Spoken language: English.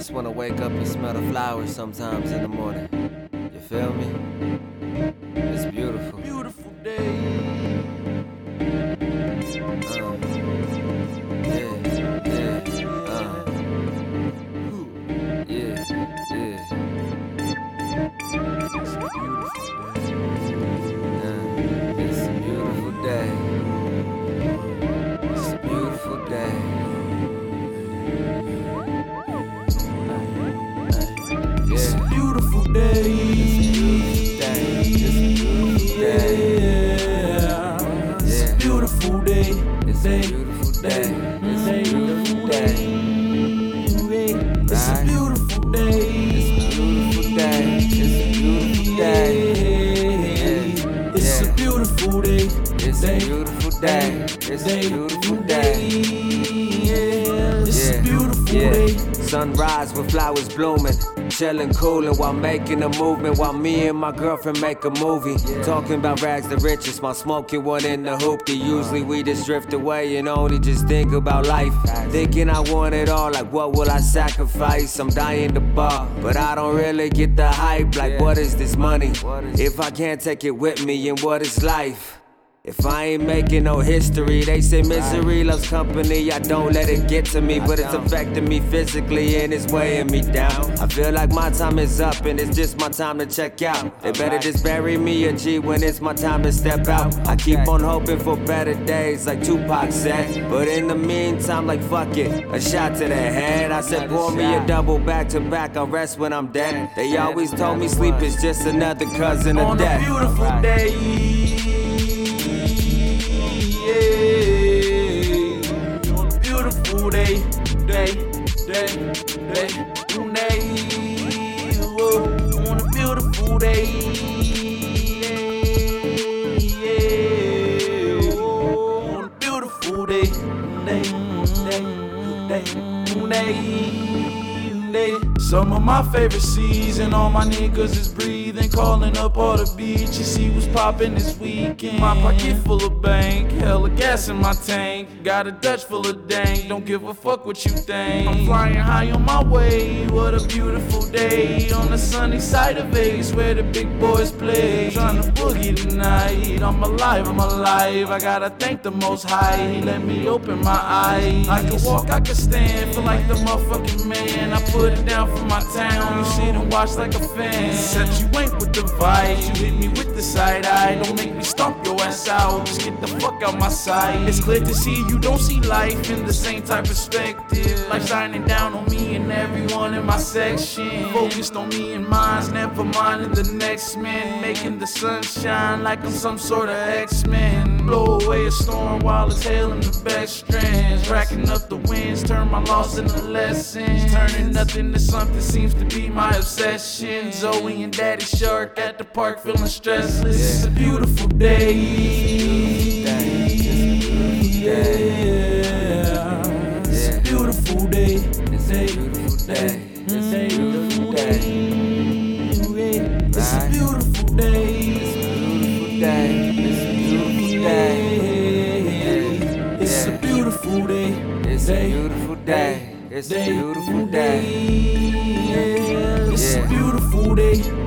just wanna wake up and smell the flowers sometimes in the morning. You feel me? It's a beautiful day. It's a beautiful day. It's a beautiful day. It's a beautiful day. It's a beautiful day. It's a beautiful day. It's a beautiful day. Sunrise with flowers blooming. Chillin', coolin' while making a movement. While me and my girlfriend make a movie. Talking about rags to riches my smoking one in the hoopty. Usually we just drift away and only just think about life. Thinking I want it all, like what will I sacrifice? I'm dying to bar, but I don't really get the hype. Like, what is this money? If I can't take it with me, and what is life? If I ain't making no history, they say misery loves company. I don't let it get to me, but it's affecting me physically and it's weighing me down. I feel like my time is up and it's just my time to check out. They better just bury me a G when it's my time to step out. I keep on hoping for better days, like Tupac said. But in the meantime, like fuck it, a shot to the head. I said, pour me a double back to back, I'll rest when I'm dead. They always told me sleep is just another cousin of death. on a beautiful day. Day, day. On a beautiful day. Some of my favorite season, all my niggas is breathing, calling up all the beaches. See what's poppin' this weekend. My pocket full of bank, hella gas in my tank. Got a Dutch full of dank, don't give a fuck what you think. I'm flying high on my way, what a beautiful day. On the sunny side of Vegas, where the big boys play. Trying to boogie tonight, I'm alive, I'm alive. I gotta thank the most high, he let me open my eyes. I can walk, I can stand, feel like the motherfucking man. I put it down for my town, you sit and watch like a fan. Said you ain't with the vibes, you hit me with the side eye. Don't make me stomp your ass out, just get the fuck out my sight. It's clear to see you don't see life in the same type perspective. Life shining down on me and everyone in my section. Focused on me and mine, never minding the next man. Making the sun shine like I'm some sort of X-Men. Blow away a storm while it's hailing the best strands. Racking up the winds, turn my loss into lessons. Turning nothing to something seems to be my obsession. Zoe and Daddy Shark at the park feeling stressless. It's a beautiful day. It's a beautiful day. It's a beautiful day. It's a beautiful day. It's a beautiful day.